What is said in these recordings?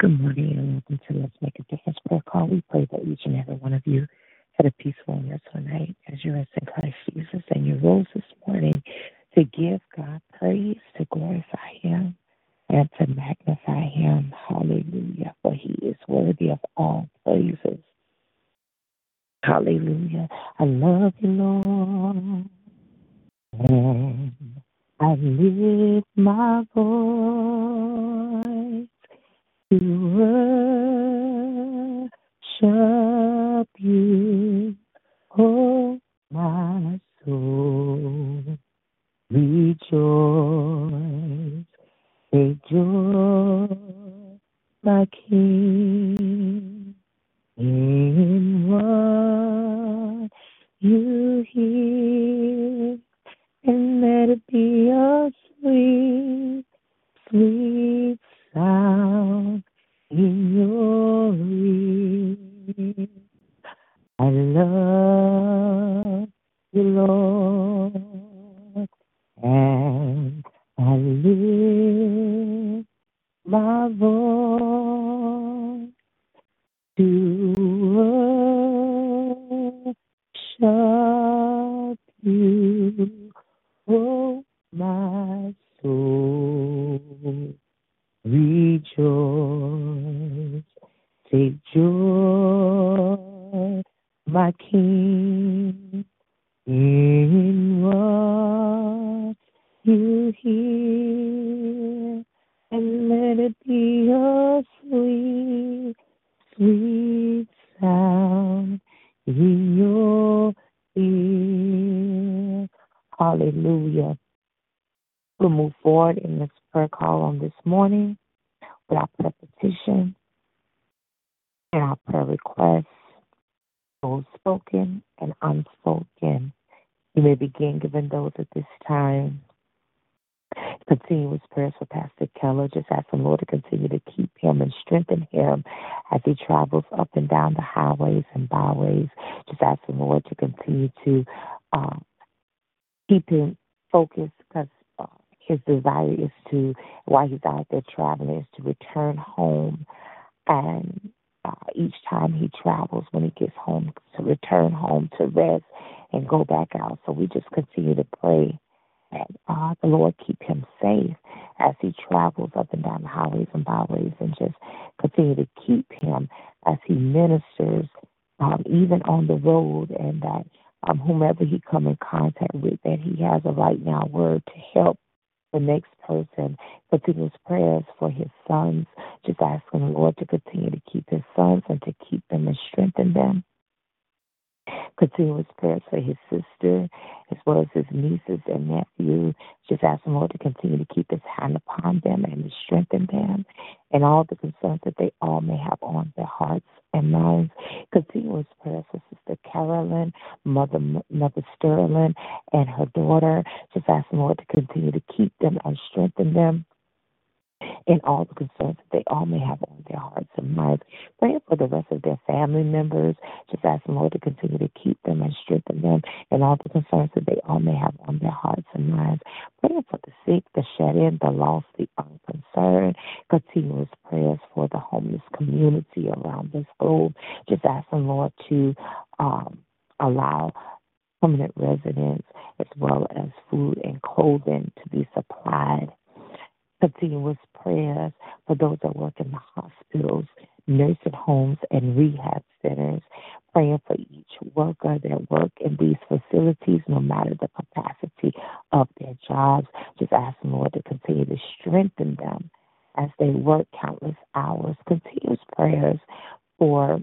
Good morning and welcome to Let's Make a Difference prayer call. We pray that each and every one of you had a peaceful and restful night as you rest in Christ Jesus and you rose this morning to give God praise, to glorify Him, and to magnify Him. Hallelujah. For He is worthy of all praises. Hallelujah. I love you, Lord. And I lift my voice to worship you, oh my soul. Rejoice, joy, my King, in what you hear, and let it be a sweet, sweet sound in your ear. I love you, Lord, and I lift my voice to worship you, oh my soul. Rejoice, take joy, my King, in what you hear, and let it be a sweet, sweet sound in your ear. Hallelujah. We'll move forward in this prayer call on this morning with our prayer petition and our prayer requests, both spoken and unspoken. You may begin giving those at this time. Continue with prayers for Pastor Keller. Just ask the Lord to continue to keep him and strengthen him as he travels up and down the highways and byways. Just ask the Lord to continue to uh, keep him focused because his desire is to, while he's out there traveling, is to return home and uh, each time he travels, when he gets home, to return home to rest and go back out. So we just continue to pray that uh, the Lord keep him safe as he travels up and down the highways and byways and just continue to keep him as he ministers um, even on the road and that um, whomever he come in contact with, that he has a right now word to help the next person. Continuous prayers for his sons, just asking the Lord to continue to keep his sons and to keep them and strengthen them continuous prayers for his sister as well as his nieces and nephews. Just ask the Lord to continue to keep his hand upon them and to strengthen them and all the concerns that they all may have on their hearts and minds. Continuous prayers for Sister Carolyn, Mother Mother Sterling, and her daughter. Just ask the Lord to continue to keep them and strengthen them and all the concerns that they all may have on their hearts and minds. Praying for the rest of their family members. Just ask the Lord to continue to keep them and strengthen them and all the concerns that they all may have on their hearts and minds. Praying for the sick, the shed in, the lost, the unconcerned. Continuous prayers for the homeless community around this globe. Just ask the Lord to um, allow permanent residents as well as food and clothing to be supplied continuous prayers for those that work in the hospitals, nursing homes, and rehab centers. Praying for each worker that work in these facilities, no matter the capacity of their jobs. Just asking Lord to continue to strengthen them as they work countless hours. Continuous prayers for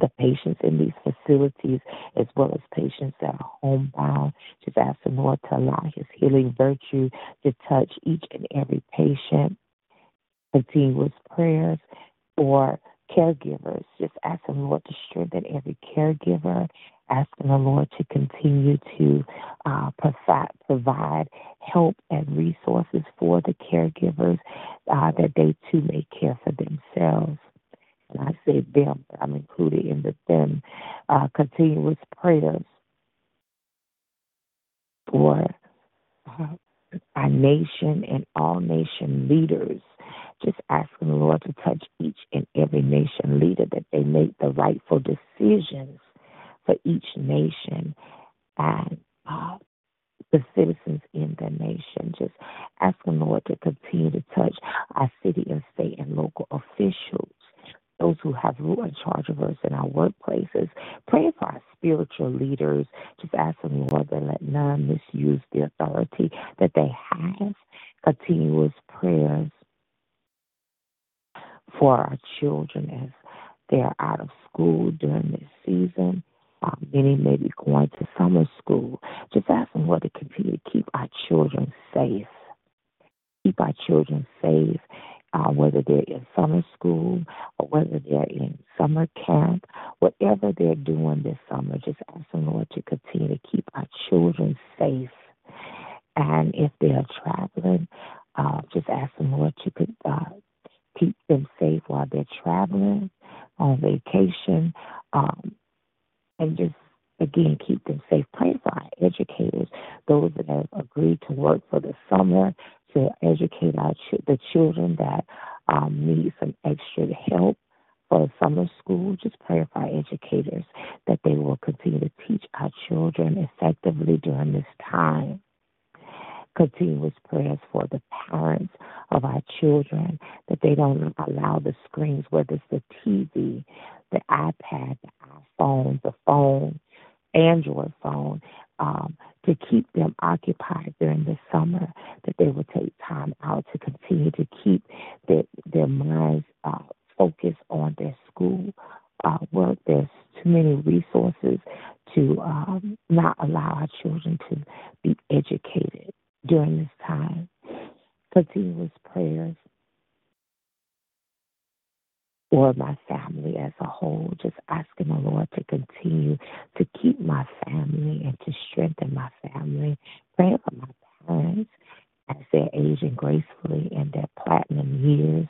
the patients in these facilities as well as patients that are homebound. Just ask the Lord to allow his healing virtue to touch each and every patient. Continuous prayers for caregivers. Just asking the Lord to strengthen every caregiver. Asking the Lord to continue to uh, provide, provide help and resources for the caregivers uh, that they too may care for themselves and I say them, I'm included in the them, uh, continuous prayers for uh, our nation and all nation leaders. Just asking the Lord to touch each and every nation leader that they make the rightful decisions for each nation and uh, the citizens in the nation. Just asking the Lord to continue to touch our city and state and local officials those who have rule and charge of us in our workplaces. Pray for our spiritual leaders. Just ask asking Lord that let none misuse the authority that they have. Continuous prayers for our children as they are out of school during this season. Uh, many may be going to summer school. Just ask asking Lord to continue to keep our children safe. Keep our children safe uh, whether they're in summer school or whether they're in summer camp, whatever they're doing this summer, just ask the Lord to continue to keep our children safe. And if they are traveling, uh, just ask the Lord to uh, keep them safe while they're traveling on vacation. Um, and just again keep them safe. Pray for our educators, those that have agreed to work for the summer to educate our ch- the children that um, need some extra help for summer school. Just pray for our educators that they will continue to teach our children effectively during this time. Continuous prayers for the parents of our children that they don't allow the screens, whether it's the TV, the iPad, the iPhone, the phone, Android phone, um, to keep them occupied during the summer, that they will take time out to continue to keep their, their minds uh, focused on their school uh, work. There's too many resources to um, not allow our children to be educated during this time. Continuous prayers for my family as a whole. Just asking the Lord to continue to keep my family and to strengthen my family. Praying for my parents as they're aging gracefully in their platinum years.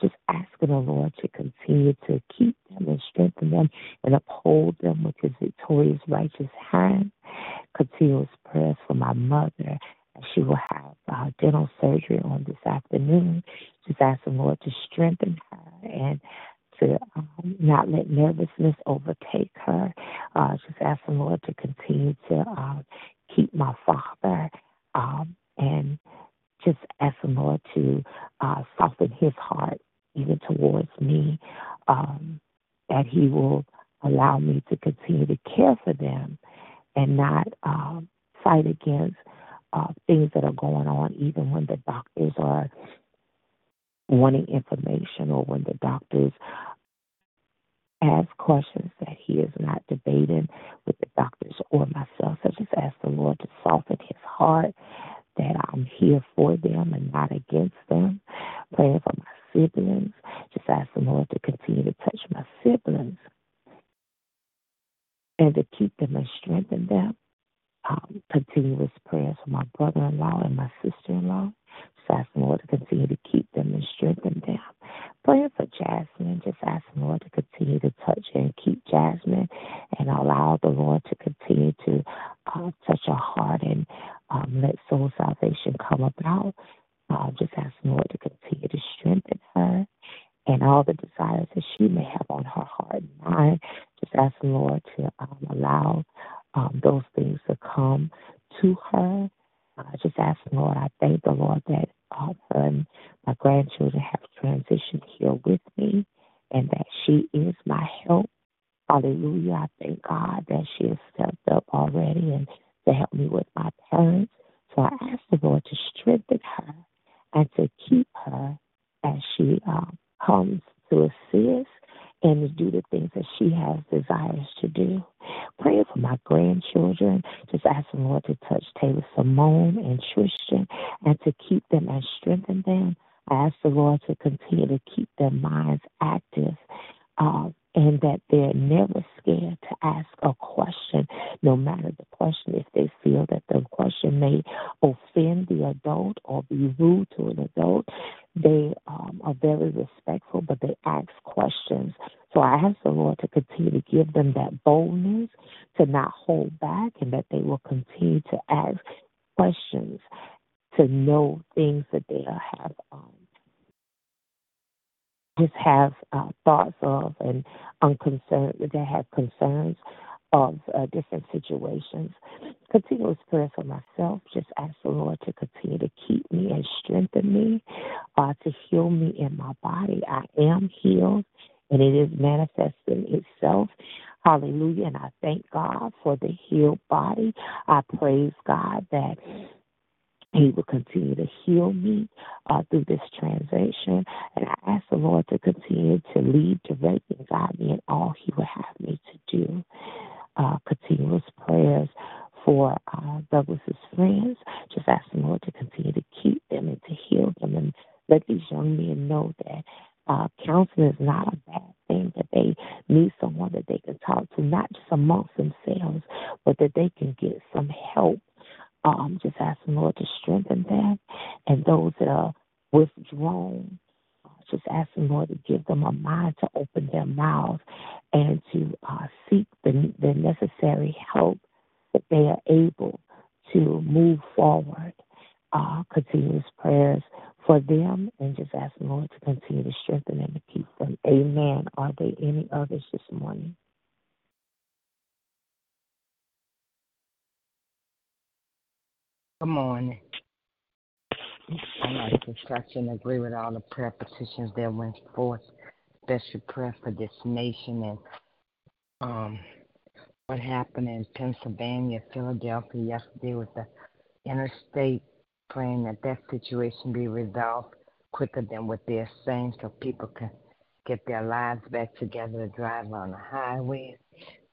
Just asking the Lord to continue to keep them and strengthen them and uphold them with his victorious righteous hand. Continuous prayers for my mother she will have uh, dental surgery on this afternoon. Just ask the Lord to strengthen her and to um, not let nervousness overtake her. Uh, just ask the Lord to continue to uh, keep my father um, and just ask the Lord to uh, soften his heart even towards me, um, that he will allow me to continue to care for them and not um, fight against uh, things that are going on, even when the doctors are wanting information or when the doctors ask questions that he is not debating with the doctors or myself. So just ask the Lord to soften his heart that I'm here for them and not against them. Praying for my siblings. Just ask the Lord to continue to touch my siblings and to keep them and strengthen them. Um, continuous prayers for my brother in law and my sister in law. Just ask the Lord to continue to keep them and strengthen them. Praying for Jasmine, just ask the Lord to continue to touch and keep Jasmine and allow the Lord to continue to uh, touch her heart and um, let soul salvation come about. Uh, just ask the Lord to continue to strengthen her and all the desires that she may have on her heart and mind. Just ask the Lord to um, allow um, those things to come to her. Uh, just ask the Lord. I thank the Lord that uh, her and my grandchildren have transitioned here with me and that she is my help. Hallelujah. I thank God that she has stepped up already and to help me with my parents. So I ask the Lord to strengthen her and to keep her as she um, comes to assist and do the things that she has desires to do. Praying for my grandchildren, just asking Lord to touch Taylor Simone and Tristan and to keep them and strengthen them. I ask the Lord to continue to keep their minds active uh, and that they're never scared to ask a question, no matter the question, if they feel that the question may offend the adult or be rude to an adult. They um, are very respectful, but they ask questions. So I ask the Lord to continue to give them that boldness to not hold back and that they will continue to ask questions to know things that they have um, just have uh, thoughts of and unconcerned that have concerns of uh, different situations. Continuous prayer for myself. Just ask the Lord to continue to keep me and strengthen me, uh, to heal me in my body. I am healed, and it is manifesting itself. Hallelujah. And I thank God for the healed body. I praise God that he will continue to heal me uh, through this transition. And I ask the Lord to continue to lead, direct, and guide me in all He would have me to do. Uh, continuous prayers for uh, Douglas's friends. Just ask the Lord to continue to keep them and to heal them and let these young men know that uh, counseling is not a bad thing, that they need someone that they can talk to, not just amongst themselves, but that they can get some help um, just asking Lord to strengthen them and those that are withdrawn. uh, Just asking Lord to give them a mind to open their mouths and to uh, seek the, the necessary help that they are able to move forward. Uh, continuous prayers for them and just asking Lord to continue to strengthen them and keep them. Amen. Are there any others this morning? Good morning. I like touch agree with all the prayer petitions that went forth. Special prayer for this nation and um, what happened in Pennsylvania, Philadelphia yesterday with the interstate, praying that that situation be resolved quicker than what they're saying so people can get their lives back together to drive on the highway,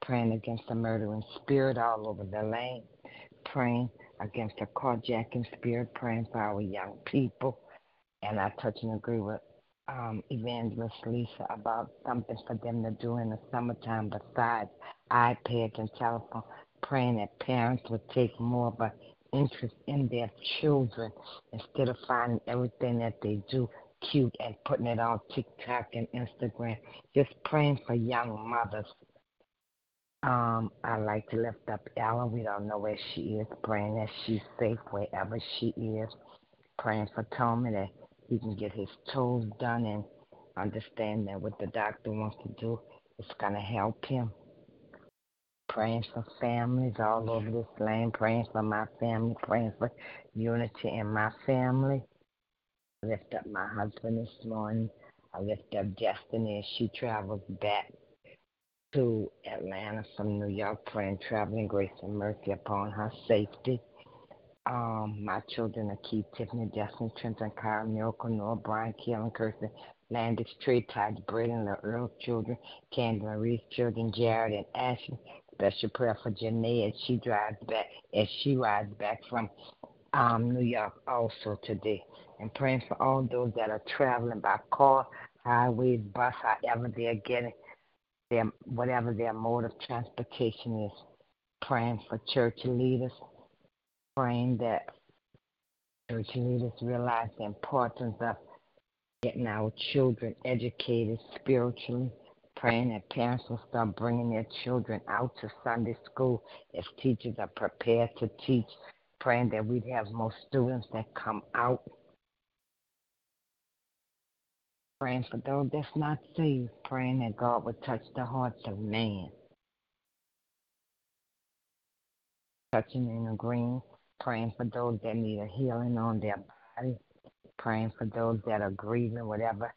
praying against the murdering spirit all over the land, praying against the carjacking spirit, praying for our young people. And I touch and agree with um, Evangelist Lisa about something for them to do in the summertime besides iPads and telephone, praying that parents would take more of an interest in their children instead of finding everything that they do cute and putting it on TikTok and Instagram. Just praying for young mothers um, I like to lift up Ella. We don't know where she is. Praying that she's safe wherever she is. Praying for Tommy that he can get his toes done and understand that what the doctor wants to do is going to help him. praying for families all over this land, praying for my family, praying for unity in my family. I lift up my husband this morning. I lift up Destiny as she travels back to Atlanta from New York, praying traveling grace and mercy upon her safety. Um, my children are Keith, Tiffany, Justin, Trenton, Kyle, Miracle, Noah, Brian, Keelan, Kirsten, Landis, Trey, Todd, Braden, the Earl's children, Candy Marie's children, Jared and Ashley. Special prayer for Janae as she drives back, as she rides back from um, New York also today. And praying for all those that are traveling by car, highways, bus, however they're getting their whatever their mode of transportation is. Praying for church leaders, praying that church leaders realize the importance of getting our children educated spiritually, praying that parents will start bringing their children out to Sunday school if teachers are prepared to teach, praying that we'd have more students that come out praying for those that's not saved, praying that God would touch the hearts of man. Touching and agreeing, praying for those that need a healing on their body, praying for those that are grieving, whatever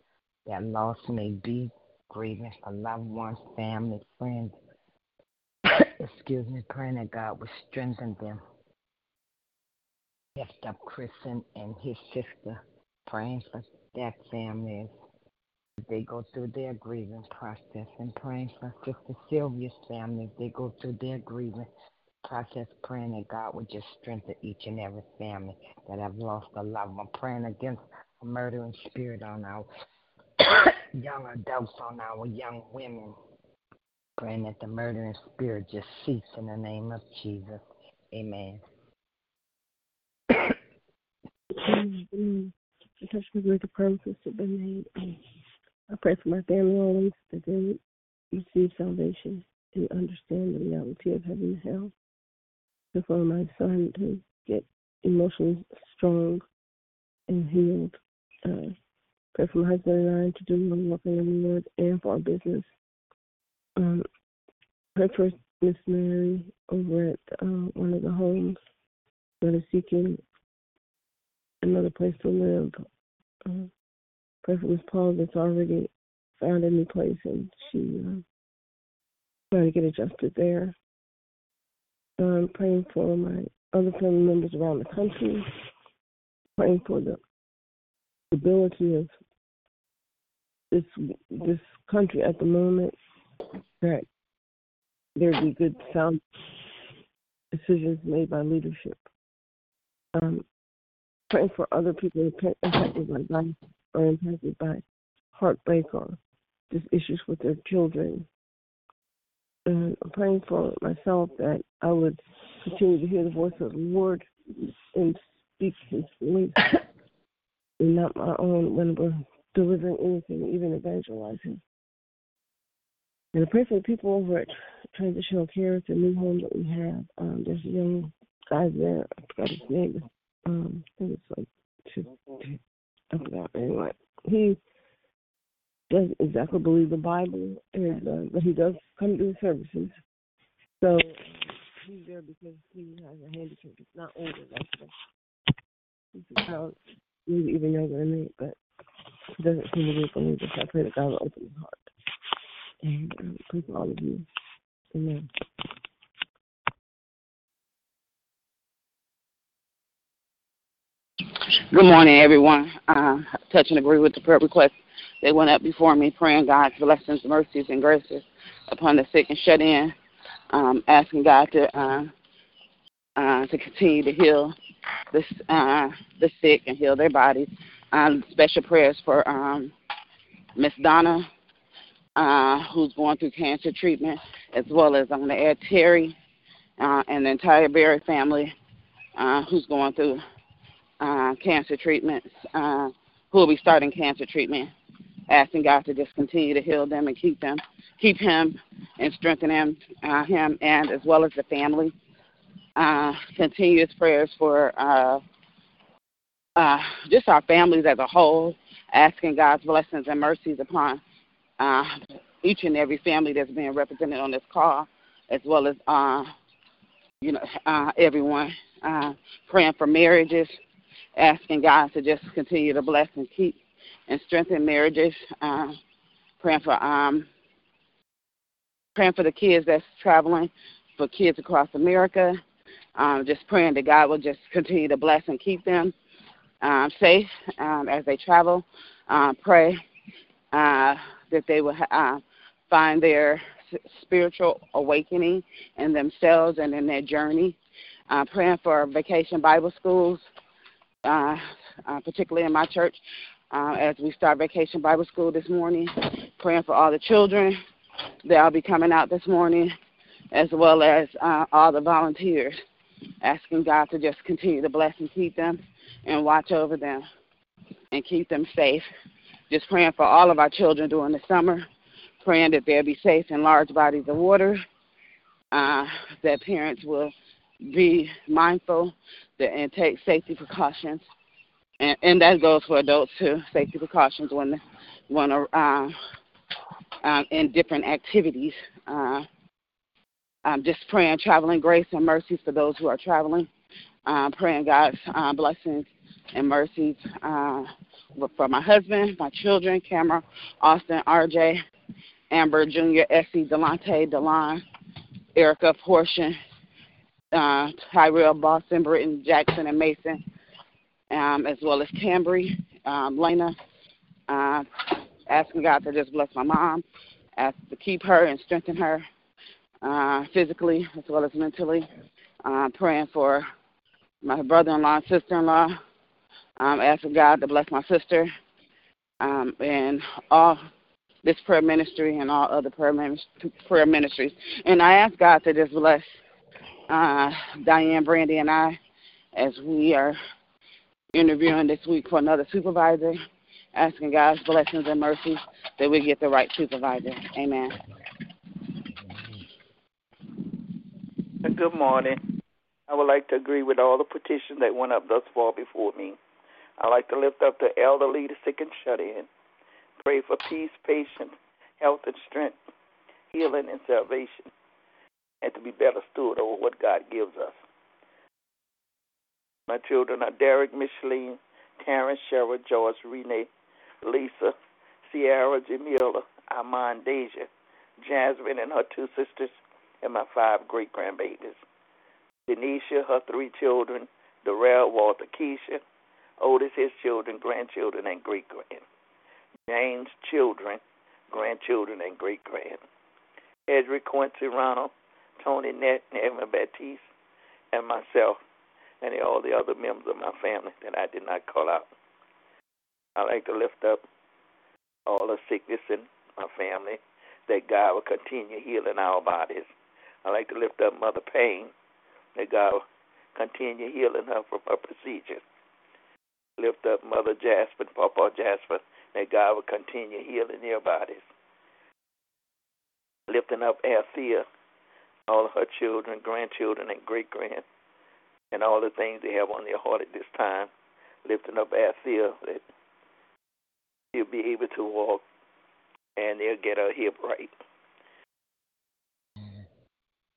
that loss may be, grieving for loved ones, family, friends. Excuse me, praying that God would strengthen them. Lift up Chris and, and his sister, praying for that family they go through their grieving process and praying for Sister Sylvia's family they go through their grieving process, praying that God would just strengthen each and every family that have lost a loved one, praying against a murdering spirit on our young adults, on our young women, praying that the murdering spirit just cease in the name of Jesus. Amen. Amen. With the promises to be made. I pray for my family always that they receive salvation and understand the reality of heaven and hell. And for my son to get emotionally strong and healed. Uh, pray for my husband and I to do the work in the Lord and for our business. Um, pray for Miss Mary over at uh, one of the homes that is seeking another place to live. Uh, Miss Paul that's already found a new place and she uh, trying to get adjusted there. I'm praying for my other family members around the country, praying for the stability of this this country at the moment, that there be good sound decisions made by leadership. Um, praying for other people impacted by life are impacted by heartbreak or just issues with their children. And I'm praying for myself that I would continue to hear the voice of the Lord and speak His voice, and not my own when we're delivering anything, even evangelizing. And I pray for the people over at Transitional Care, it's a new home that we have. Um, there's a young guy there, I forgot his name. Um, I think it's like two anyway. He doesn't exactly believe the Bible, and uh, but he does come to the services. So he's there because he has a handicap. He's not older, that's the, he's about maybe even younger than me, but he doesn't seem to be a believer. So I pray that God will open his heart. And um, pray for all of you. Amen. Good morning, everyone. Uh, touch and agree with the prayer request. They went up before me, praying God's blessings, mercies, and graces upon the sick and shut in, um, asking God to uh, uh, to continue to heal the uh, the sick and heal their bodies. Um, special prayers for um, Miss Donna, uh, who's going through cancer treatment, as well as I'm going to add Terry uh, and the entire Berry family, uh, who's going through uh, cancer treatments, uh, who will be starting cancer treatment, asking God to just continue to heal them and keep them, keep him and strengthen him, uh, him and as well as the family. Uh, continuous prayers for uh, uh, just our families as a whole, asking God's blessings and mercies upon uh, each and every family that's being represented on this call, as well as uh, you know uh, everyone. Uh, praying for marriages, asking God to just continue to bless and keep and strengthen marriages. Uh, praying for um, praying for the kids that's traveling, for kids across America. Um, just praying that God will just continue to bless and keep them um, safe um, as they travel. Uh, pray uh, that they will uh, find their spiritual awakening in themselves and in their journey. Uh, praying for vacation Bible schools, uh, uh, particularly in my church, uh, as we start vacation Bible school this morning. Praying for all the children that will be coming out this morning, as well as uh, all the volunteers. Asking God to just continue to bless and keep them and watch over them and keep them safe. Just praying for all of our children during the summer, praying that they'll be safe in large bodies of water, uh, that parents will be mindful and take safety precautions. And, and that goes for adults too, safety precautions when when uh, um, in different activities. Uh, I'm just praying traveling grace and mercies for those who are traveling. Praying God's uh, blessings and mercies uh, for my husband, my children, Cameron, Austin, RJ, Amber Jr., Essie, Delante, Delon, Erica, Portion, uh, Tyrell, Boston, Britton, Jackson, and Mason, um, as well as Cambry, um, Lena. Uh, asking God to just bless my mom, ask to keep her and strengthen her uh, physically as well as mentally. Uh, praying for my brother-in-law and sister-in-law. Um, asking God to bless my sister um, and all this prayer ministry and all other prayer, prayer ministries. And I ask God to just bless uh, Diane, Brandy, and I as we are interviewing this week for another supervisor, asking God's blessings and mercies that we get the right supervisor. Amen. Good morning. I would like to agree with all the petitions that went up thus far before me. I'd like to lift up the elderly, the sick, and shut in. Pray for peace, patience, health, and strength, healing, and salvation, and to be better steward over what God gives us. My children are Derek, Micheline, Terrence, Cheryl, George, Renee, Lisa, Sierra, Jamila, Armand, Deja, Jasmine, and her two sisters, and my five great grandbabies. Denisha, her three children, Darrell, Walter, Keisha, Otis, his children, grandchildren, and great grand. James, children, grandchildren, and great grand. Edric, Quincy, Ronald, Tony, Nett, Evan Baptiste, and myself, and all the other members of my family that I did not call out. I like to lift up all the sickness in my family, that God will continue healing our bodies. I like to lift up Mother Payne, that God will continue healing her from her procedures. Lift up Mother Jasper, Papa Jasper, that God will continue healing their bodies. Lifting up Althea, all her children, grandchildren, and great grand, and all the things they have on their heart at this time. Lifting up Althea, that she'll be able to walk and they'll get her hip right.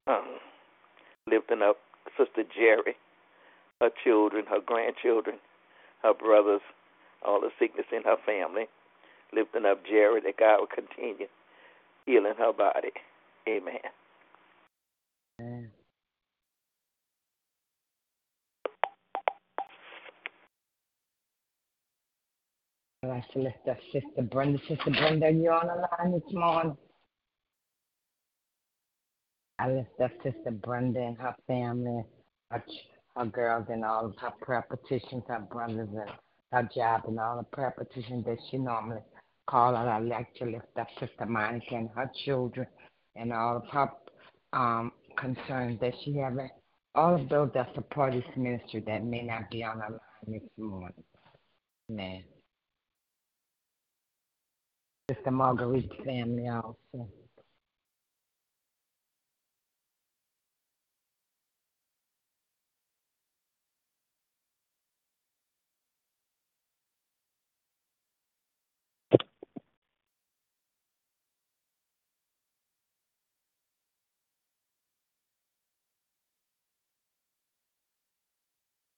Um, lifting up Sister Jerry, her children, her grandchildren, her brothers, all the sickness in her family. Lifting up Jerry, that God will continue healing her body. Amen. Amen. I'd like Sister Brenda. Sister Brenda, you on the line this morning? I lift up Sister Brenda and her family, her, her girls, and all of her prayer her brothers, and her job, and all the prayer that she normally call out. I'd like to lift up Sister Monica and her children, and all of her um, concerns that she has. All of those that support this ministry that may not be on the line this morning. Amen. Sister Marguerite's family also.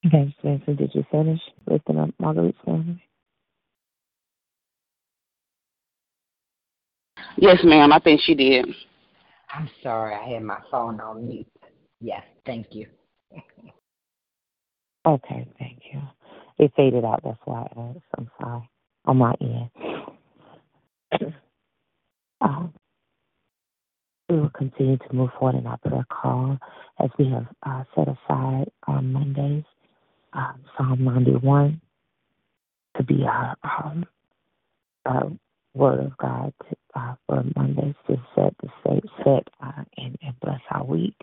Okay, Spencer, did you finish lifting up Marguerite's family? Yes, ma'am. I think she did. I'm sorry, I had my phone on mute. Yes, thank you. Okay, thank you. It faded out, that's why I asked. I'm sorry. On my end. um, we will continue to move forward in our prayer call as we have uh, set aside on Mondays um, Psalm 91 to be our um, Word of God to, uh, for Mondays to set the set, set uh, and, and bless our week.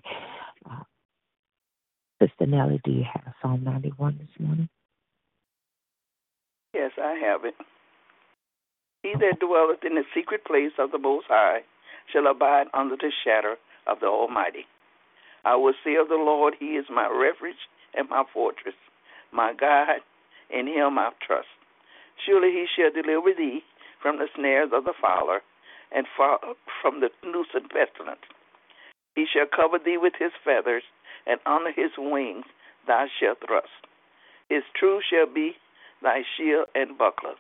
Uh, Sister Nellie, do you have Psalm 91 this morning? Yes, I have it. He that dwelleth in the secret place of the Most High shall abide under the shadow of the Almighty. I will say of the Lord, He is my refuge and my fortress, my God, in Him I trust. Surely He shall deliver thee from the snares of the fowler and from the noosed pestilence. He shall cover thee with His feathers, and under His wings thou shalt trust. His truth shall be thy shield and buckler.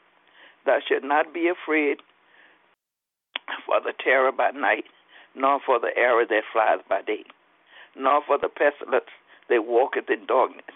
Thou shalt not be afraid for the terror by night, nor for the arrow that flies by day, nor for the pestilence that walketh in darkness,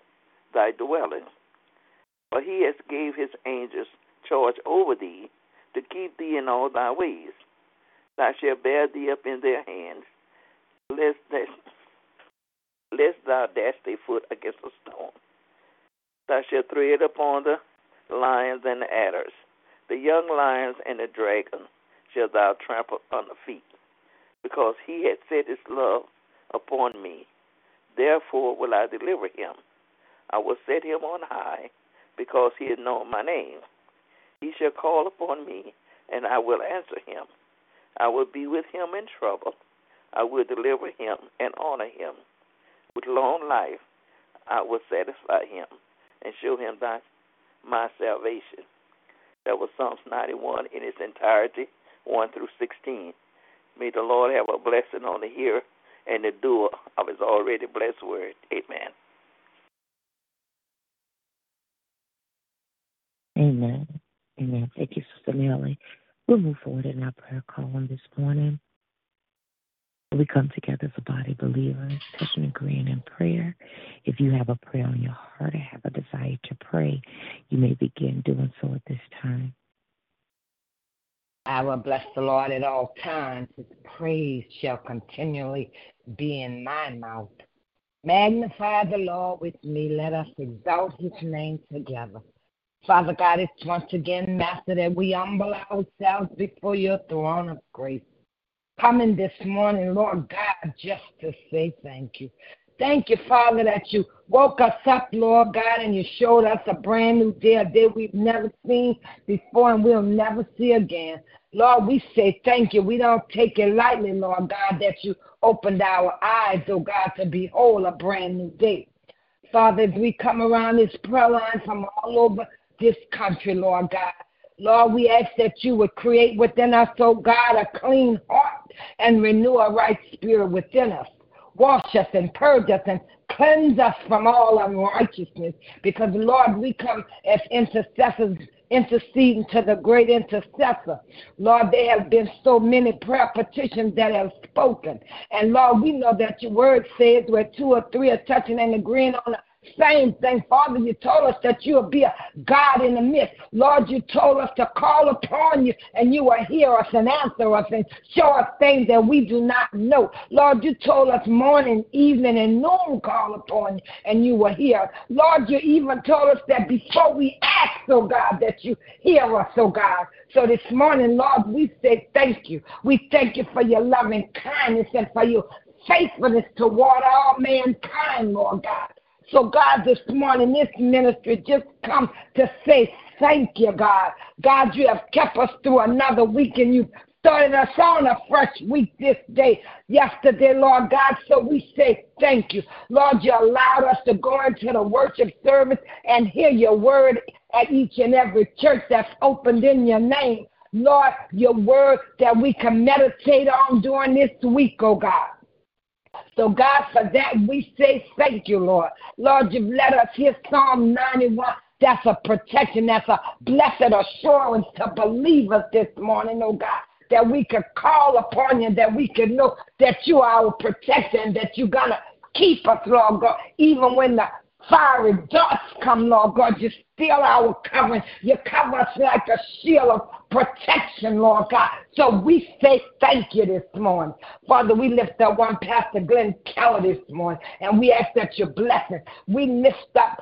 thy dwelling. For he has gave his angels charge over thee to keep thee in all thy ways. Thou shalt bear thee up in their hands, lest, that, lest thou dash thy foot against a stone. Thou shalt tread upon the lions and the adders, the young lions and the dragon shalt thou trample under feet, because he hath set his love upon me. Therefore will I deliver him. I will set him on high, because he has known my name. He shall call upon me, and I will answer him. I will be with him in trouble. I will deliver him and honor him. With long life I will satisfy him and show him thy, my salvation. That was Psalms 91 in its entirety. 1 through 16. May the Lord have a blessing on the hearer and the doer of his already blessed word. Amen. Amen. Amen. Thank you, Sister Nellie. We'll move forward in our prayer call on this morning. We come together as a body of believers, touching and agreeing in prayer. If you have a prayer on your heart or have a desire to pray, you may begin doing so at this time. I will bless the Lord at all times. His praise shall continually be in my mouth. Magnify the Lord with me. Let us exalt his name together. Father God, it's once again, Master, that we humble ourselves before your throne of grace. Coming this morning, Lord God, just to say thank you. Thank you, Father, that you woke us up, Lord God, and you showed us a brand new day, a day we've never seen before and we'll never see again. Lord, we say thank you. We don't take it lightly, Lord God, that you opened our eyes, oh God, to behold a brand new day. Father, as we come around this prayer line from all over this country, Lord God, Lord, we ask that you would create within us, oh God, a clean heart and renew a right spirit within us wash us and purge us and cleanse us from all unrighteousness. Because, Lord, we come as intercessors interceding to the great intercessor. Lord, there have been so many prayer petitions that have spoken. And Lord, we know that your word says where two or three are touching and agreeing on same thing, Father, you told us that you will be a God in the midst. Lord, you told us to call upon you and you will hear us and answer us and show us things that we do not know. Lord, you told us morning, evening, and noon call upon you and you will hear. Lord, you even told us that before we ask, oh God, that you hear us, oh God. So this morning, Lord, we say thank you. We thank you for your loving kindness and for your faithfulness toward all mankind, Lord God. So, God, this morning, this ministry just come to say thank you, God. God, you have kept us through another week and you started us on a fresh week this day, yesterday, Lord God. So we say thank you. Lord, you allowed us to go into the worship service and hear your word at each and every church that's opened in your name. Lord, your word that we can meditate on during this week, oh God. So, God, for that we say thank you, Lord. Lord, you've let us hear Psalm 91. That's a protection. That's a blessed assurance to believers this morning, oh God that we could call upon you, that we could know that you are our protector and that you're going to keep us, Lord God, even when the fiery darts come, Lord God, you steal our covering. You cover us like a shield of protection, Lord God. So we say thank you this morning. Father, we lift up one Pastor Glenn Keller this morning, and we ask that you bless him. We lift up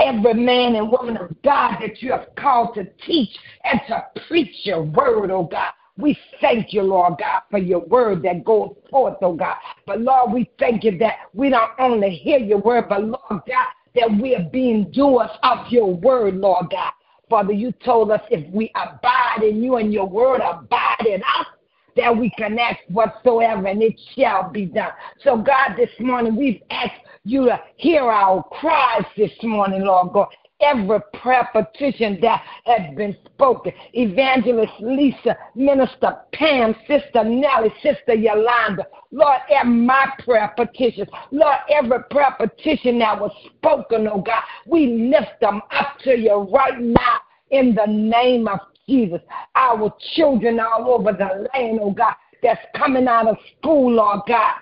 every man and woman of God that you have called to teach and to preach your word, oh God. We thank you, Lord God, for your word that goes forth, oh God. But Lord, we thank you that we don't only hear your word, but Lord God, that we are being doers of your word, Lord God. Father, you told us if we abide in you and your word abide in us, that we can ask whatsoever and it shall be done. So, God, this morning we've asked you to hear our cries this morning, Lord God every prayer petition that has been spoken. Evangelist Lisa, Minister Pam, Sister Nellie, Sister Yolanda. Lord, every my prayer petitions. Lord, every prayer petition that was spoken, oh God, we lift them up to you right now in the name of Jesus. Our children all over the land, oh God, that's coming out of school, Lord God.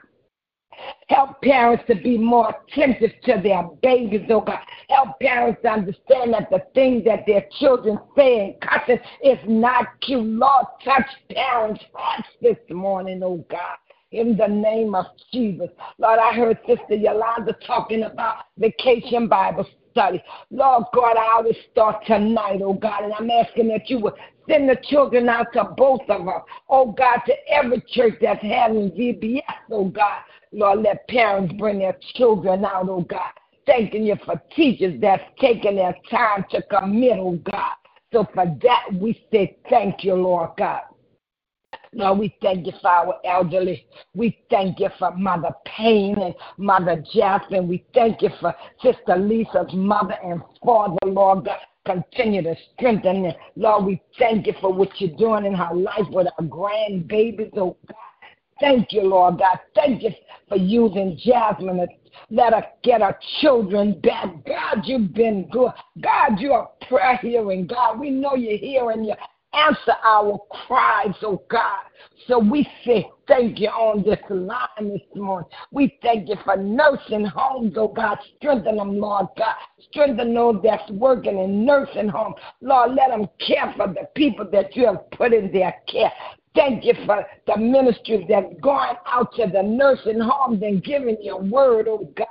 Help parents to be more attentive to their babies, oh God. Help parents to understand that the things that their children say and cussing is not cute. Lord, touch parents' hearts this morning, oh God in the name of Jesus. Lord, I heard Sister Yolanda talking about vacation Bible study. Lord God, I always start tonight, oh God, and I'm asking that you would send the children out to both of them. Oh God, to every church that's having VBS, oh God. Lord, let parents bring their children out, oh God. Thanking you for teachers that's taking their time to commit, oh God. So for that, we say thank you, Lord God. Lord, we thank you for our elderly. We thank you for Mother Payne and Mother and we thank you for Sister Lisa's mother and father, Lord God. Continue to strengthen them. Lord, we thank you for what you're doing in her life with our grandbabies, oh God. Thank you, Lord God. Thank you for using Jasmine to let her get her children back. God, you've been good. God, you're prayer hearing. God, we know you're hearing you. Answer our cries, oh God. So we say thank you on this line this morning. We thank you for nursing homes, oh God. Strengthen them, Lord God. Strengthen those that's working in nursing homes. Lord, let them care for the people that you have put in their care. Thank you for the ministries that's going out to the nursing homes and giving your word, oh God.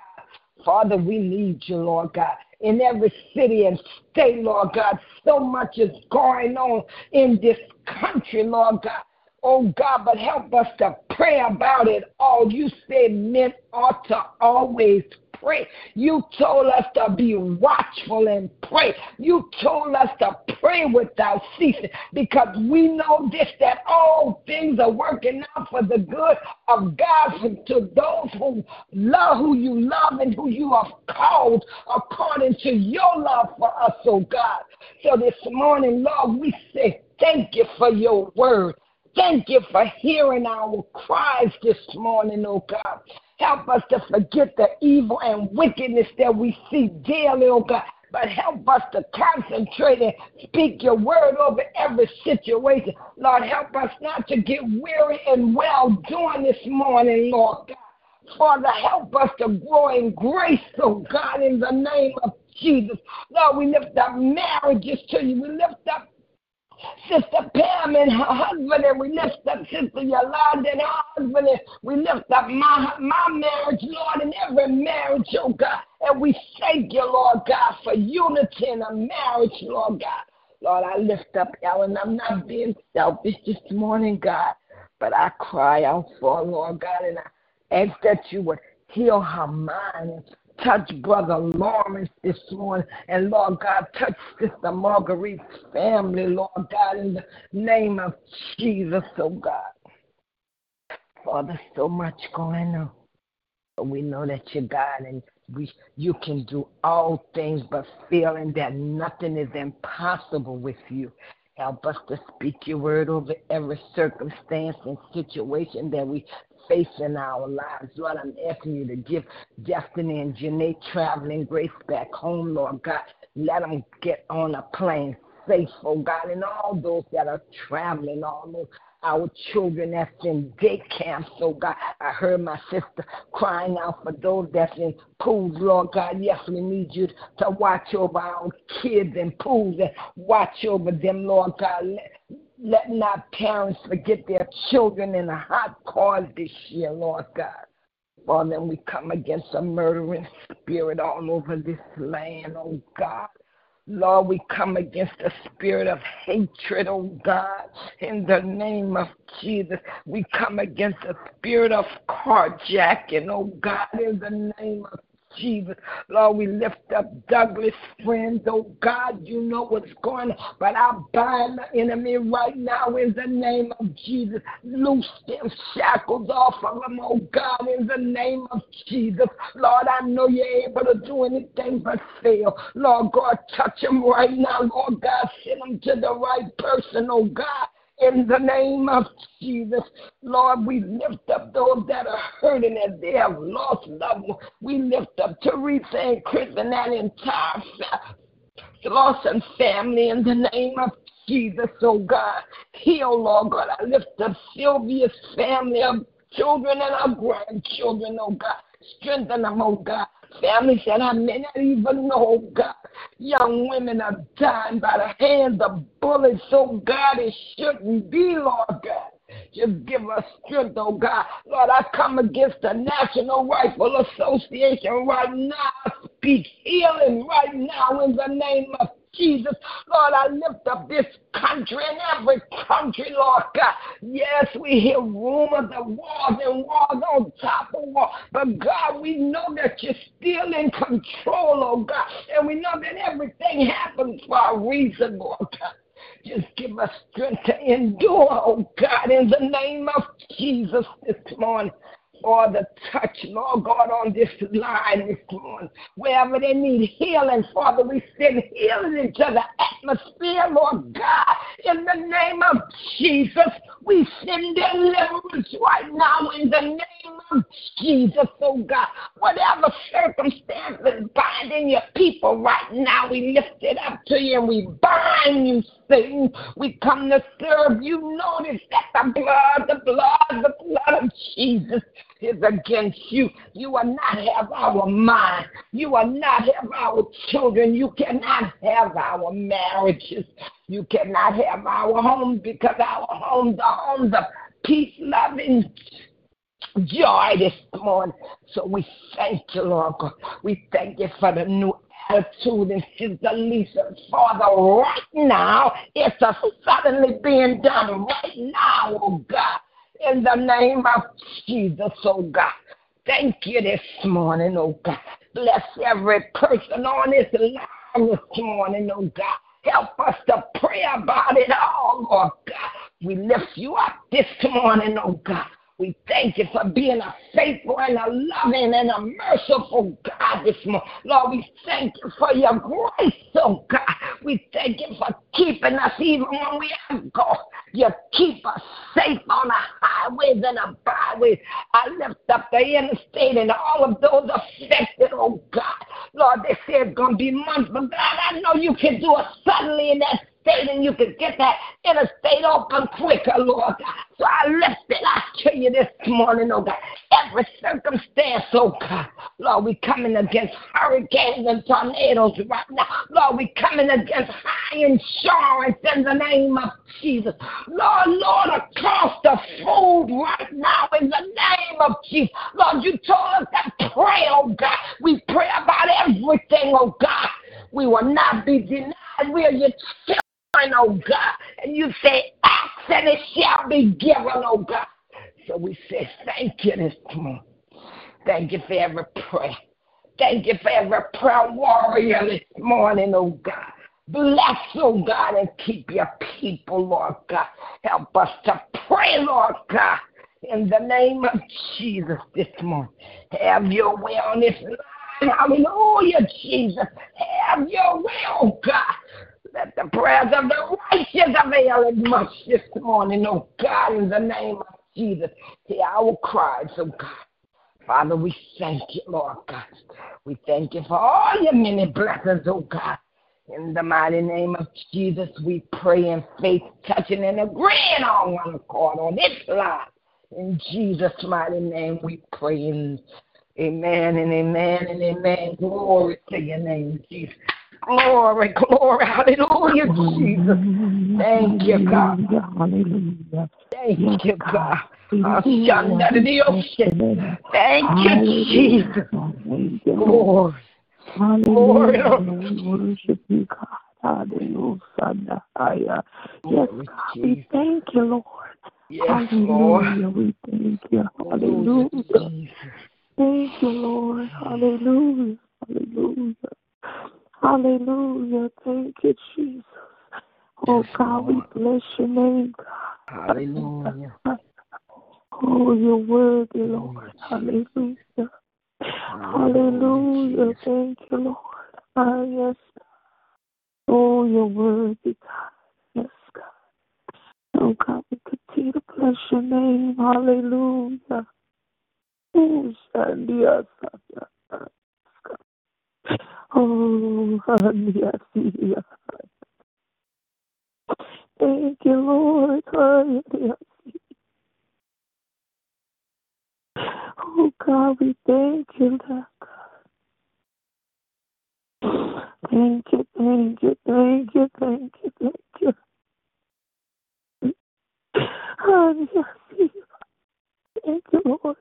Father, we need you, Lord God. In every city and state, Lord God, so much is going on in this country, Lord God. Oh God, but help us to pray about it all. You said men ought to always pray. You told us to be watchful and pray. You told us to pray without ceasing because we know this that all things are working out for the good of God to those who love who you love and who you have called according to your love for us, oh God. So this morning, Lord, we say thank you for your word. Thank you for hearing our cries this morning, oh God. Help us to forget the evil and wickedness that we see daily, oh God. But help us to concentrate and speak your word over every situation. Lord, help us not to get weary and well doing this morning, Lord God. Father, help us to grow in grace, oh God, in the name of Jesus. Lord, we lift up marriages to you. We lift up Sister Pam and her husband, and we lift up Sister Yolanda and her husband, and we lift up my, my marriage, Lord, and every marriage, oh God. And we thank you, Lord God, for unity in a marriage, Lord God. Lord, I lift up Ellen. I'm not being selfish this morning, God, but I cry out for Lord God, and I ask that you would heal her mind touch Brother Lawrence this morning. And Lord God, touch Sister Marguerite's family, Lord God, in the name of Jesus, oh God. Father, so much going on. But we know that you're God and we you can do all things but feeling that nothing is impossible with you. Help us to speak your word over every circumstance and situation that we face in our lives. Lord, I'm asking you to give Destiny and Janae traveling grace back home, Lord God. Let them get on a plane safe, oh God, and all those that are traveling, all those our children that's in day camps, oh God. I heard my sister crying out for those that's in pools, Lord God. Yes, we need you to watch over our kids in pools and watch over them, Lord God. Let, let not parents forget their children in a hot cause this year, Lord God. Father, we come against a murdering spirit all over this land, oh God. Lord, we come against the spirit of hatred, oh God, in the name of Jesus. We come against the spirit of carjacking, oh God, in the name of Jesus. Lord, we lift up Douglas friends. Oh God, you know what's going on. But I bind the enemy right now in the name of Jesus. Loose them shackles off of them, oh God, in the name of Jesus. Lord, I know you're able to do anything but fail. Lord God, touch them right now. Lord God, send them to the right person, oh God in the name of Jesus. Lord, we lift up those that are hurting as they have lost ones. We lift up Teresa and Chris and that entire Lawson family in the name of Jesus, oh God. Heal, Lord God. I lift up Sylvia's family of children and our grandchildren, oh God. Strengthen them, oh God. Families that I may not even know, oh God. Young women are dying by the hands of bullets, so God. It shouldn't be, Lord God. Just give us strength, oh God. Lord, I come against the National Rifle Association right now. I speak healing right now in the name of Jesus. Lord, I lift up this country and every country, Lord God. Yes, we hear rumors of wars and wars on top of war. But God, we know that you're still in control, oh God. And we know that everything happens for a reason, Lord God. Just give us strength to endure, oh God, in the name of Jesus this morning for the touch, Lord God, on this line this morning. Wherever they need healing, Father, we send healing into the atmosphere, Lord God. In the name of Jesus, we send deliverance right now in the name of Jesus, oh God. Whatever circumstances binding your people right now, we lift it up to you and we bind you, Satan. We come to serve you. Notice that the blood, the blood, the blood of Jesus is against you. You will not have our mind. You will not have our children. You cannot have our marriages. You cannot have our homes because our homes are homes of peace, loving joy this morning. So we thank you, Lord God. We thank you for the new attitude in Sister Lisa. Father, right now, it's a suddenly being done right now, oh God in the name of Jesus, oh God. Thank you this morning, oh God. Bless every person on this line this morning, oh God. Help us to pray about it all, Lord God. We lift you up this morning, oh God. We thank you for being a faithful and a loving and a merciful God this morning. Lord, we thank you for your grace, oh God. We thank you for keeping us even when we have gone. You keep us safe on the highways and the byways. I lift up the interstate and all of those affected, oh God. Lord, they say it's going to be months, but God, I know you can do it suddenly in that state and you can get that interstate open quicker, Lord God. So I lift it out to you this morning, oh God. Every circumstance, oh God. Lord, we coming against hurricanes and tornadoes right now. Lord, we coming against high insurance in the name of Jesus. Lord, Lord, across the food right now in the name of Jesus. Lord, you told us to pray, oh God. We pray about everything, oh God. We will not be denied. We are your children, oh God. And you say, ask and it shall be given, oh God. So we say thank you this morning. Thank you for every prayer. thank you for every prayer warrior this morning, oh God. Bless, oh God, and keep your people, Lord God. Help us to pray, Lord God, in the name of Jesus this morning. Have your way on this line. Hallelujah, Jesus. Have your way, oh God. Let the prayers of the righteous avail it much this morning, oh God, in the name of Jesus. Hear our cries, oh God. Father, we thank you, Lord God. We thank you for all your many blessings, oh God. In the mighty name of Jesus, we pray in faith, touching and agreeing on one accord on this line. In Jesus' mighty name, we pray. In amen and amen and amen. Glory to your name, Jesus. Glory, glory, hallelujah, Jesus. Thank you, God. Hallelujah. Thank you, God. Thank you, Jesus. Glory. We worship you, God. Hallelujah. Yes, God. We thank you, Lord. Yes, Hallelujah. Lord. We thank you. Hallelujah. Thank you, Lord. Hallelujah. Hallelujah. Hallelujah. Thank you, Jesus. Oh, Yes, God, we bless your name, God. Hallelujah. Oh, you're worthy, Lord. Hallelujah. Hallelujah. Thank you, Lord. Ah, yes. Oh, you're worthy, God. Yes, God. Oh, God, we continue to bless your name. Hallelujah. Oh, Shandia. Oh, Hallelujah. Thank you, Lord. Hallelujah. Oh, God, we thank you, Lord. Thank you, thank you, thank you, thank you, thank you. Hallelujah. Thank you, Lord.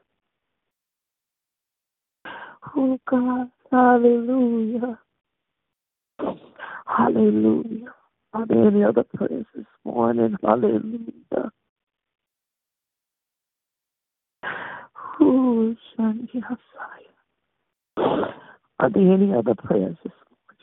Oh, God. Hallelujah. Hallelujah. Are there any other prayers this morning? Hallelujah. Oh, Asaya. Are there any other prayers this morning?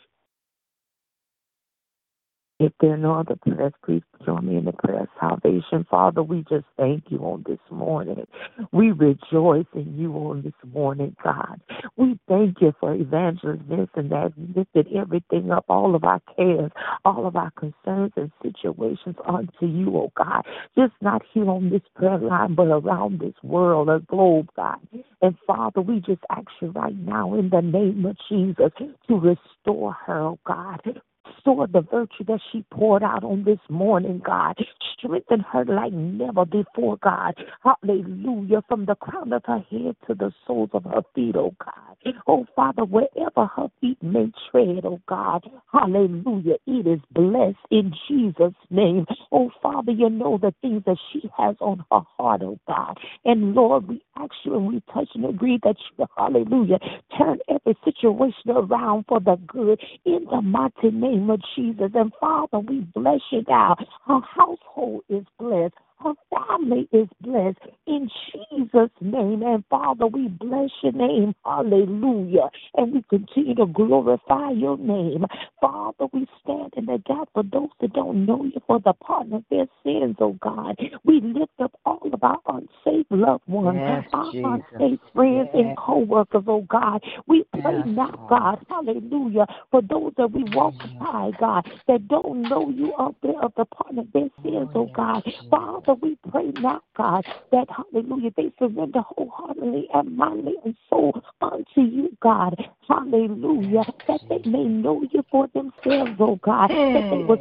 If there are no other prayers, please join me in the prayer of salvation. Father, we just thank you on this morning. We rejoice in you on this morning, God. We thank you for Evangelist Vincent that lifted everything up, all of our cares, all of our concerns and situations unto you, oh God. Just not here on this prayer line, but around this world, a globe, God. And Father, we just ask you right now in the name of Jesus to restore her, oh God. Restore the virtue that she poured out on this morning, God. Strengthen her like never before, God. Hallelujah. From the crown of her head to the soles of her feet, oh God. Oh Father, wherever her feet may tread, oh God. Hallelujah. It is blessed in Jesus' name. Oh Father, you know the things that she has on her heart, oh God. And Lord, we ask you and we touch and agree that you, hallelujah, turn every situation around for the good in the mighty name of Jesus. And Father, we bless you now. Her household is blessed. Her family is blessed in Jesus' name. And Father, we bless your name. Hallelujah. And we continue to glorify your name. Father, we stand in the gap for those that don't know you for the pardon of their sins, oh God. We lift up all of our unsafe loved ones, Yes, our Jesus. unsafe friends and Yes. co workers, oh God. We pray Yes, now. God, hallelujah, for those that we walk by, God, that don't know you of there of the pardon of their sins, oh God. Jesus. We pray now, God, that hallelujah, they surrender wholeheartedly and mindly and soul unto you, God. Hallelujah. That they may know you for themselves, oh God. That they will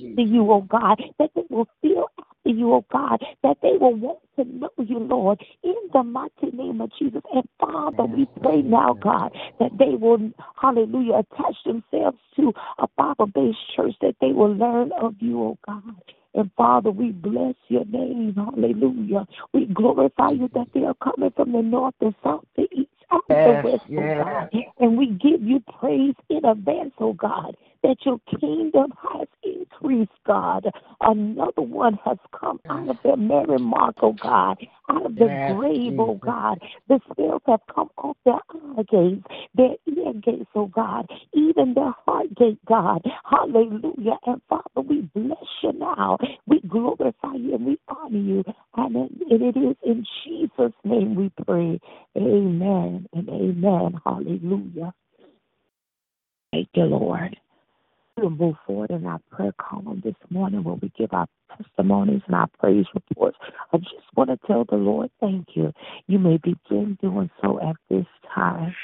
Mm, to you, oh God, that they will feel after you, oh God, that they will want to know you, Lord, in the mighty name of Jesus. And Father, we pray now, God, that they will, hallelujah, attach themselves to a Bible based church, that they will learn of you, oh God. And Father, we bless your name. Hallelujah. We glorify you that they are coming from the north, the south, the east, out, Yes, the west, oh yes. oh God. And we give you praise in advance, oh God, that your kingdom has increased, God. Another one has come out of their Mary Mark, oh God, out of the Yes, grave, oh God. The scales have come off their eye gates, their ear gates, oh God, even their heart gate, God. Hallelujah. And Father, we bless you now. We glorify you and we honor you. And it- it is in Jesus' name we pray. Amen and amen. Hallelujah. Thank you, Lord. We'll move forward in our prayer column this morning where we give our testimonies and our praise reports. I just want to tell the Lord, thank you. You may begin doing so at this time.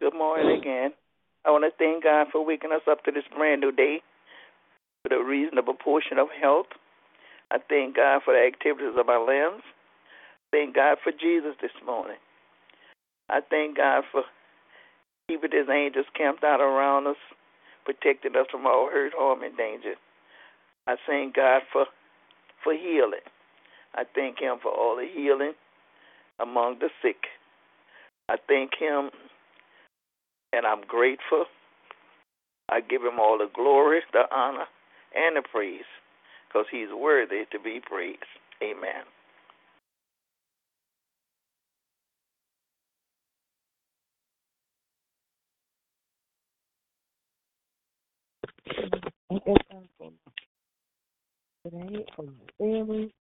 Good morning again. I want to thank God for waking us up to this brand new day with a reasonable portion of health. I thank God for the activities of our limbs. Thank God for Jesus this morning. I thank God for keeping his angels camped out around us, protecting us from all hurt, harm, and danger. I thank God for for healing. I thank him for all the healing among the sick. I thank him and I'm grateful. I give him all the glory, the honor, and the praise because he's worthy to be praised. Amen. I thank God for today, for my family,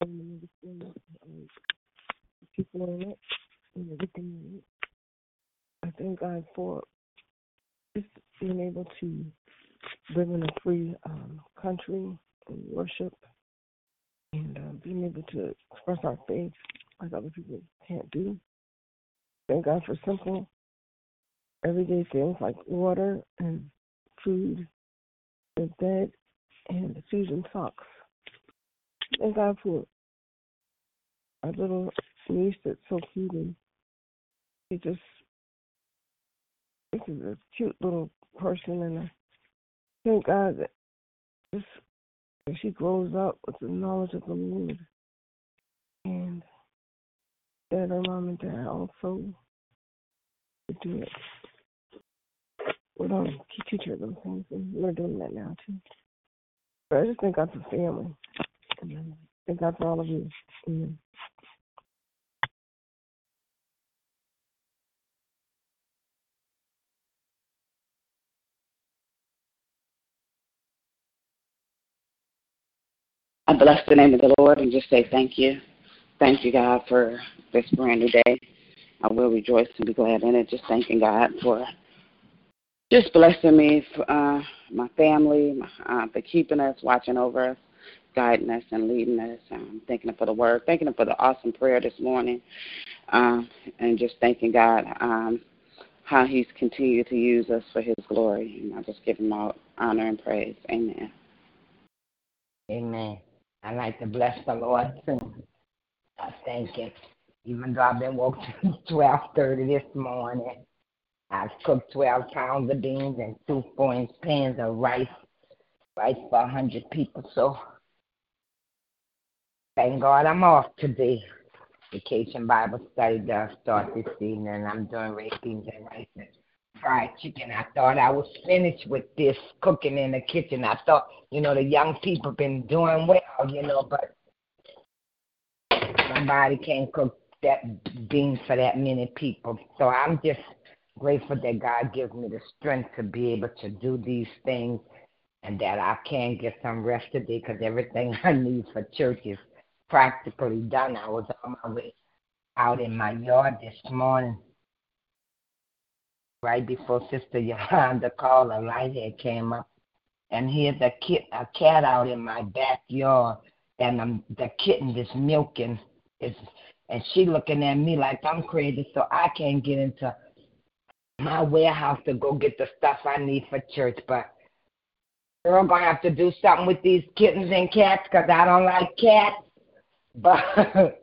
the um, people in it, everything. I thank God for just being able to live in a free um, country and worship and uh, being able to express our faith like other people can't do. Thank God for simple, everyday things like water and food and bed and shoes and socks. Thank God for our little niece that's so cute and she just this is a cute little person and I thank God that just that she grows up with the knowledge of the Lord and that her mom and dad also do it. We don't teach her those things and we're doing that now too. But I just thank God for family. And thank God for all of you. Amen. I bless the name of the Lord and just say thank you. Thank you, God, for this brand new day. I will rejoice and be glad in it. Just thanking God for just blessing me, uh, my family, uh, for keeping us, watching over us, guiding us, and leading us. Um, thanking Him for the word, thanking Him for the awesome prayer this morning, um, and just thanking God um, how He's continued to use us for His glory. And I just give Him all honor and praise. Amen. Amen. I like to bless the Lord too. I thank Him. Even though I've been woke since twelve thirty this morning, I've cooked twelve pounds of beans and two four pans of rice, rice for a hundred people. So thank God I'm off today. Vacation Bible study does start this evening, and I'm doing red beans and rice and fried chicken. I thought I was finished with this cooking in the kitchen. I thought, you know, the young people been doing well, you know, but my body can't cook that beans for that many people. So I'm just grateful that God gives me the strength to be able to do these things and that I can get some rest today because everything I need for church is practically done. I was on my way out in my yard this morning right before Sister Yolanda called, a lighthead came up, and here's a kit, a cat out in my backyard, and um, the kitten is milking, is, and she looking at me like I'm crazy, so I can't get into my warehouse to go get the stuff I need for church. But girl, gonna have to do something with these kittens and cats, 'cause I don't like cats. But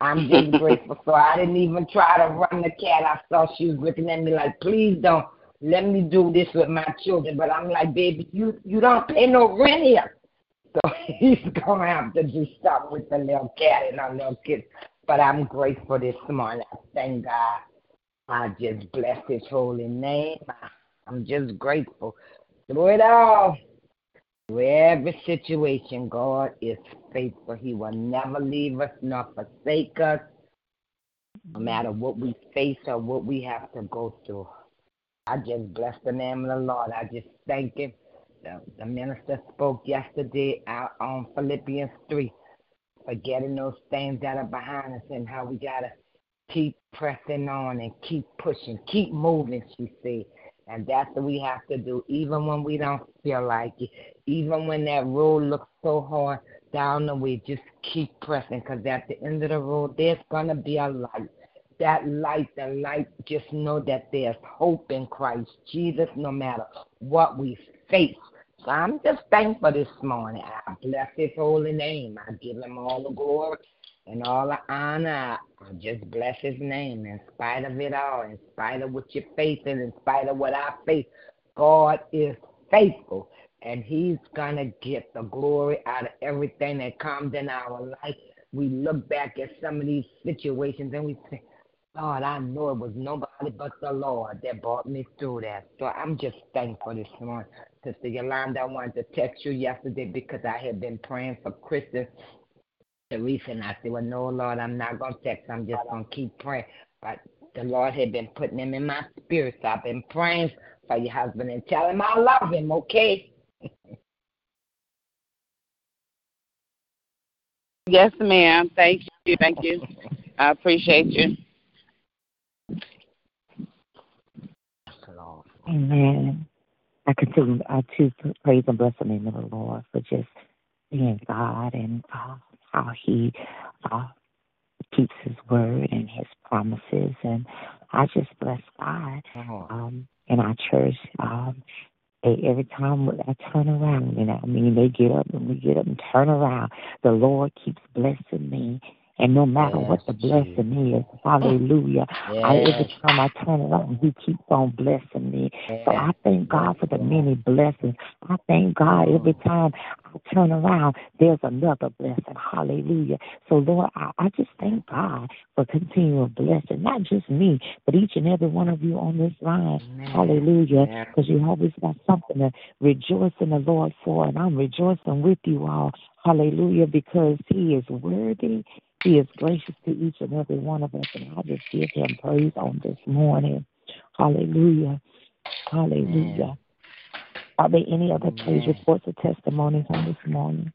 I'm just grateful. So I didn't even try to run the cat. I saw she was looking at me like, please don't let me do this with my children. But I'm like, baby, you you don't pay no rent here. So he's gonna have to do something with the little cat and our little kids. But I'm grateful this morning. I thank God I just bless his holy name. I'm just grateful. Through it all, through every situation, God is faithful. He will never leave us nor forsake us, no matter what we face or what we have to go through. I just bless the name of the Lord. I just thank Him. The, the minister spoke yesterday out on Philippians 3, forgetting those things that are behind us and how we got to keep pressing on and keep pushing, keep moving, she said. And that's what we have to do, even when we don't feel like it, even when that road looks so hard down the way, just keep pressing because at the end of the road, there's going to be a light. That light, the light, just know that there's hope in Christ Jesus no matter what we face. So I'm just thankful this morning. I bless his holy name. I give him all the glory and all the honor. I just bless his name in spite of it all, in spite of what you're facing, in spite of what I face. God is faithful, and he's going to get the glory out of everything that comes in our life. We look back at some of these situations and we say, Lord, I know it was nobody but the Lord that brought me through that. So I'm just thankful this morning. Sister Yolanda, I wanted to text you yesterday because I had been praying for Kristen Teresa, and I said, Well, no, Lord, I'm not going to text. I'm just going to keep praying. But the Lord had been putting him in my spirit, so I've been praying for your husband and tell him I love him, okay? Yes, ma'am. Thank you. Thank you. I appreciate you. Amen. I continue uh, to praise and bless the name of the Lord for just being God and uh, how He uh, keeps His word and His promises. And I just bless God. Um, in our church, um, they, every time I turn around, you know, I mean, they get up and we get up and turn around, the Lord keeps blessing me and no matter Yes, what the blessing is, hallelujah. I, every time I turn around, He keeps on blessing me. So I thank God for the many blessings. I thank God every time I turn around, there's another blessing. Hallelujah. So, Lord, I, I just thank God for continual blessing, not just me, but each and every one of you on this line. Amen. Hallelujah. Because you always got something to rejoice in the Lord for, and I'm rejoicing with you all. Hallelujah, because He is worthy. He is gracious to each and every one of us, and I just give Him praise on this morning. Hallelujah. Hallelujah. Are there any other praise reports or testimonies on this morning?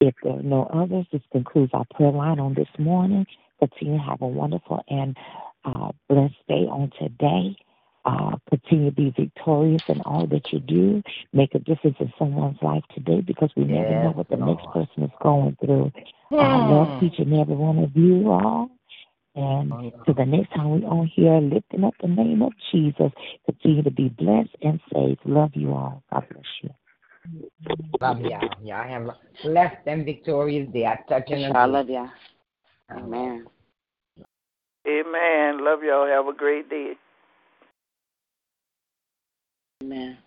If there are no others, this concludes our prayer line on this morning. Continue to have a wonderful and uh, blessed day on today. Uh, continue to be victorious in all that you do. Make a difference in someone's life today because we never know what the next person is going through. I love Hmm. each and every one of you all. And to the next time we on here, lifting up the name of Jesus, continue to be blessed and saved. Love you all. God bless you. Love y'all. Y'all have a blessed and victorious day. I touch and I agree. love ya. Amen. Amen. Love y'all. Have a great day. Amen.